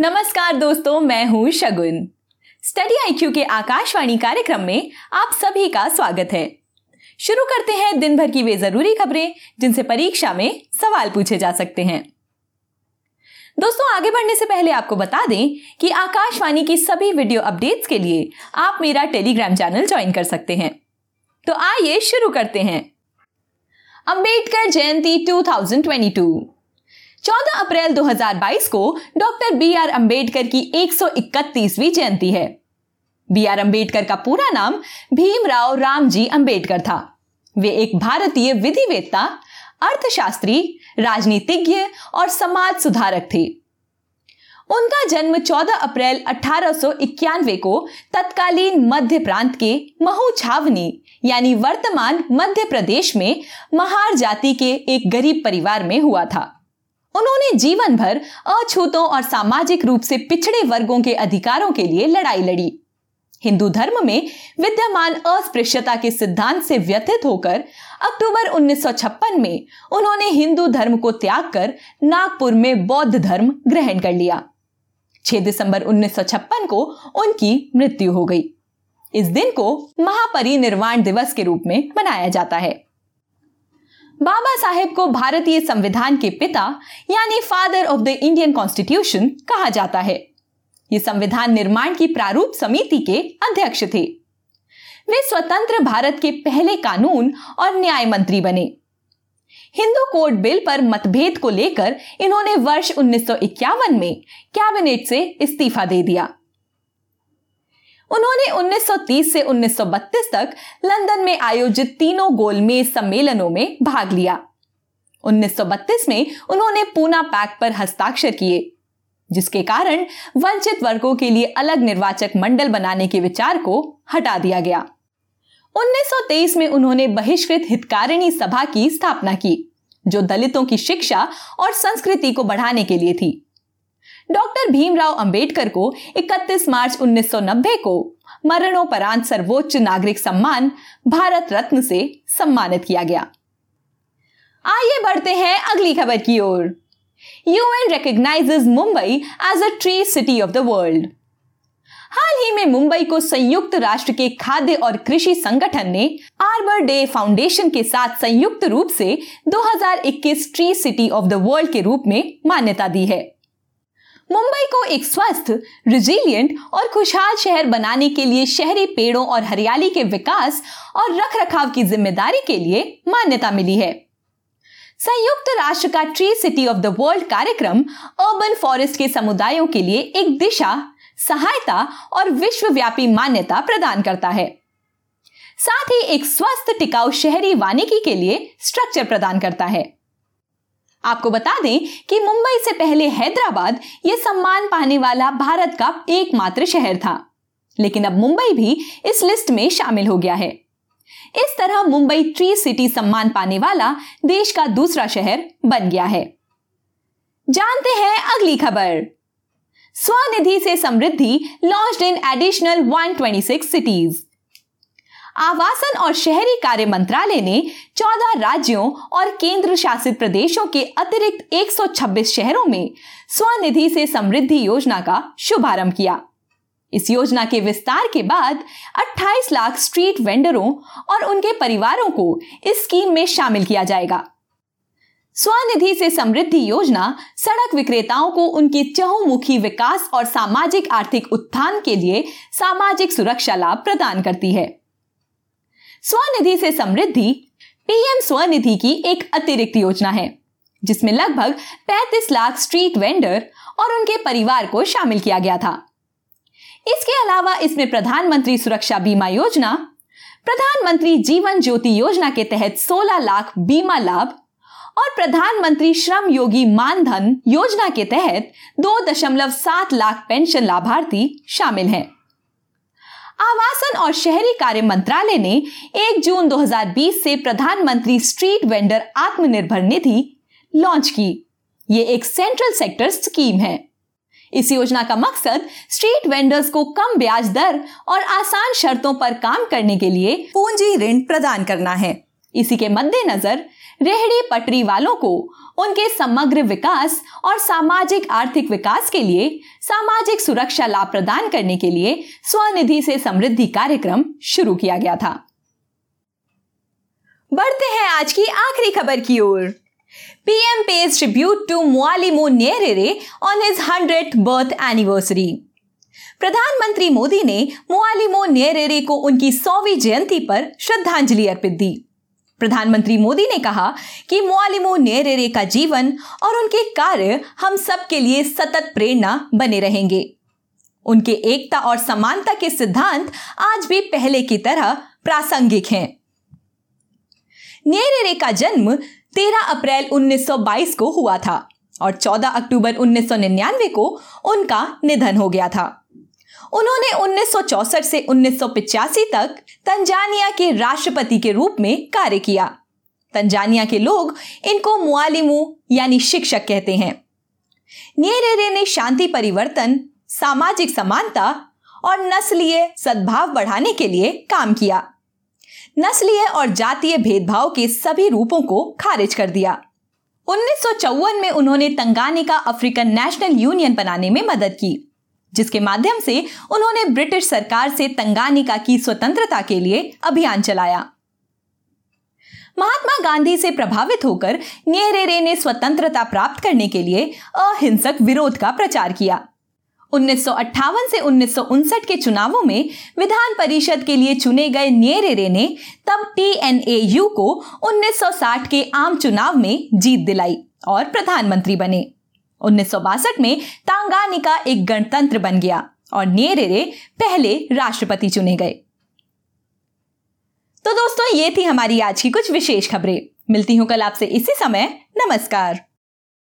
नमस्कार दोस्तों, मैं हूँ शगुन। स्टडी आईक्यू के आकाशवाणी कार्यक्रम में आप सभी का स्वागत है। शुरू करते हैं दिन भर की वे ज़रूरी खबरें, जिनसे परीक्षा में सवाल पूछे जा सकते हैं। दोस्तों, आगे बढ़ने से पहले आपको बता दें कि आकाशवाणी की सभी वीडियो अपडेट्स के लिए आप मेरा टेलीग्राम चैनल ज्वाइन कर सकते हैं। तो आइए शुरू करते हैं। अंबेडकर जयंती 2022 14 अप्रैल 2022 को डॉक्टर बी आर अंबेडकर की 131वीं जयंती है। बी आर अंबेडकर का पूरा नाम भीमराव रामजी अंबेडकर था। वे एक भारतीय विधिवेत्ता, अर्थशास्त्री, राजनीतिज्ञ और समाज सुधारक थे। उनका जन्म 14 अप्रैल अठारह सौ इक्यानवे को तत्कालीन मध्य प्रांत के महू छावनी, यानी वर्तमान मध्य प्रदेश में महार जाति के एक गरीब परिवार में हुआ था। उन्होंने जीवन भर अछूतों और सामाजिक रूप से पिछड़े वर्गों के अधिकारों के लिए लड़ाई लड़ी। हिंदू धर्म में विद्यमान अस्पृश्यता के सिद्धांत से व्यथित होकर अक्टूबर 1956 में उन्होंने हिंदू धर्म को त्याग कर नागपुर में बौद्ध धर्म ग्रहण कर लिया। 6 दिसंबर 1956 को उनकी मृत्यु हो गई। इस दिन को महापरिनिर्वाण दिवस के रूप में मनाया जाता है। बाबा साहेब को भारतीय संविधान के पिता, यानी father of the Indian constitution कहा जाता है। ये संविधान निर्माण की प्रारूप समिति के अध्यक्ष थे। वे स्वतंत्र भारत के पहले कानून और न्याय मंत्री बने। हिंदू कोड बिल पर मतभेद को लेकर इन्होंने वर्ष 1951 में कैबिनेट से इस्तीफा दे दिया। उन्होंने 1930 से 1932 तक लंदन में आयोजित तीनों गोलमेज सम्मेलनों में भाग लिया। 1932 में उन्होंने पूना पैक्ट पर हस्ताक्षर किए, जिसके कारण वंचित वर्गों के लिए अलग निर्वाचक मंडल बनाने के विचार को हटा दिया गया। 1923 में उन्होंने बहिष्कृत हितकारिणी सभा की स्थापना की, जो दलितों की शिक्षा और संस्कृति को बढ़ाने के लिए थी। डॉक्टर भीमराव अंबेडकर को 31 मार्च 1990 को मरणोपरांत सर्वोच्च नागरिक सम्मान भारत रत्न से सम्मानित किया गया। आइए बढ़ते हैं अगली खबर की ओर। UN recognizes Mumbai as a tree city of the world हाल ही में मुंबई को संयुक्त राष्ट्र के खाद्य और कृषि संगठन ने आर्बर डे फाउंडेशन के साथ संयुक्त रूप से 2021 tree city of the world के रूप में मान्यता दी है। मुंबई को एक स्वस्थ रिजिलियंट और खुशहाल शहर बनाने के लिए शहरी पेड़ों और हरियाली के विकास और रखरखाव की ज़िम्मेदारी के लिए मान्यता मिली है। संयुक्त राष्ट्र का tree city of the world कार्यक्रम अर्बन फॉरेस्ट के समुदायों के लिए एक दिशा, सहायता और विश्वव्यापी मान्यता प्रदान करता है। साथ ही एक स्वस्थ, टिकाऊ शहरी वानिकी के लिए स्ट्रक्चर प्रदान करता है। आपको बता दें कि मुंबई से पहले हैदराबाद यह सम्मान पाने वाला भारत का एकमात्र शहर था। लेकिन अब मुंबई भी इस लिस्ट में शामिल हो गया है। इस तरह मुंबई ट्री सिटी सम्मान पाने वाला देश का दूसरा शहर बन गया है। जानते हैं अगली खबर। Swanidhi se Samriddhi launch in additional 126 cities आवासन और शहरी कार्य मंत्रालय ने 14 राज्यों और केंद्र शासित प्रदेशों के अतिरिक्त 126 शहरों में स्वनिधि से समृद्धि योजना का शुभारंभ किया। इस योजना के विस्तार के बाद 28 लाख स्ट्रीट वेंडरों और उनके परिवारों को इस स्कीम में शामिल किया जाएगा। स्वनिधि से समृद्धि योजना सड़क विक्रेताओं को उनके चहुमुखी विकास और सामाजिक आर्थिक उत्थान के लिए सामाजिक सुरक्षा लाभ प्रदान करती है। स्वनिधि से समृद्धि, पीएम स्वनिधि की एक अतिरिक्त योजना है, जिसमें लगभग 35 लाख स्ट्रीट वेंडर और उनके परिवार को शामिल किया गया था। इसके अलावा इसमें प्रधानमंत्री सुरक्षा बीमा योजना, प्रधानमंत्री जीवन ज्योति योजना के तहत 16 लाख बीमा लाभ और प्रधानमंत्री श्रम योगी मानधन योजना के तहत 2.7 लाख पेंशन लाभार्थी शामिल हैं। आवासन और शहरी कार्य मंत्रालय ने 1 जून 2020 से प्रधानमंत्री street vendor Atmanirbhar Nidhi launch की। ये एक सेंट्रल सेक्टर स्कीम है। इस योजना का मकसद स्ट्रीट वेंडर्स को कम ब्याज दर और आसान शर्तों पर काम करने के लिए पूंजी ऋण प्रदान करना है। इसी के मद्देनजर रेहड़ी पटरी वालों को उनके समग्र विकास और सामाजिक आर्थिक विकास के लिए सामाजिक सुरक्षा लाभ प्रदान करने के लिए स्वनिधि से समृद्धि कार्यक्रम शुरू किया गया था। बढ़ते हैं आज की आखिरी खबर की ओर। PM pays tribute to Mwalimu Nyerere on his hundred birth anniversary प्रधानमंत्री मोदी ने मुआलिमो नेरेरे को उनकी सौवीं जयंती पर श्रद्धांजलि अर्पित दी। प्रधानमंत्री मोदी ने कहा कि मुआलिमो नेरेरे का जीवन और उनके कार्य हम सब के लिए सतत प्रेरणा बने रहेंगे। उनके एकता और समानता के सिद्धांत आज भी पहले की तरह प्रासंगिक हैं। नेरेरे का जन्म 13 अप्रैल 1922 को हुआ था और 14 अक्टूबर 1999 को उनका निधन हो गया था। उन्होंने 1964 से 1985 तक तंजानिया के राष्ट्रपति के रूप में कार्य किया। तंजानिया के लोग इनको मुआलिमू, यानी शिक्षक कहते हैं। नियरेरे ने शांति परिवर्तन, सामाजिक समानता और नस्लीय सद्भाव बढ़ाने के लिए काम किया। नस्लीय और जातीय भेदभाव के सभी रूपों को खारिज कर दिया। उन्नीस सौ चौवन में उन्होंने तंगानी का अफ्रीकन नेशनल यूनियन बनाने में मदद की। जिसके माध्यम से उन्होंने ब्रिटिश सरकार से तंगानिका की स्वतंत्रता के लिए अभियान चलाया। महात्मा गांधी से प्रभावित होकर नियरेरे ने स्वतंत्रता प्राप्त करने के लिए अहिंसक विरोध का प्रचार किया। उन्नीस सौ अट्ठावन से उन्नीस सौ उनसठ के चुनावों में विधान परिषद के लिए चुने गए नियरेरे ने तब टीएनएयू को 1960 के आम चुनाव में जीत दिलाई और प्रधानमंत्री बने। उन्नीस सौ बासठ में तांगानिका एक गणतंत्र बन गया और नेरेरे पहले राष्ट्रपति चुने गए। तो दोस्तों, ये थी हमारी आज की कुछ विशेष खबरें। मिलती हूँ कल आपसे इसी समय। नमस्कार।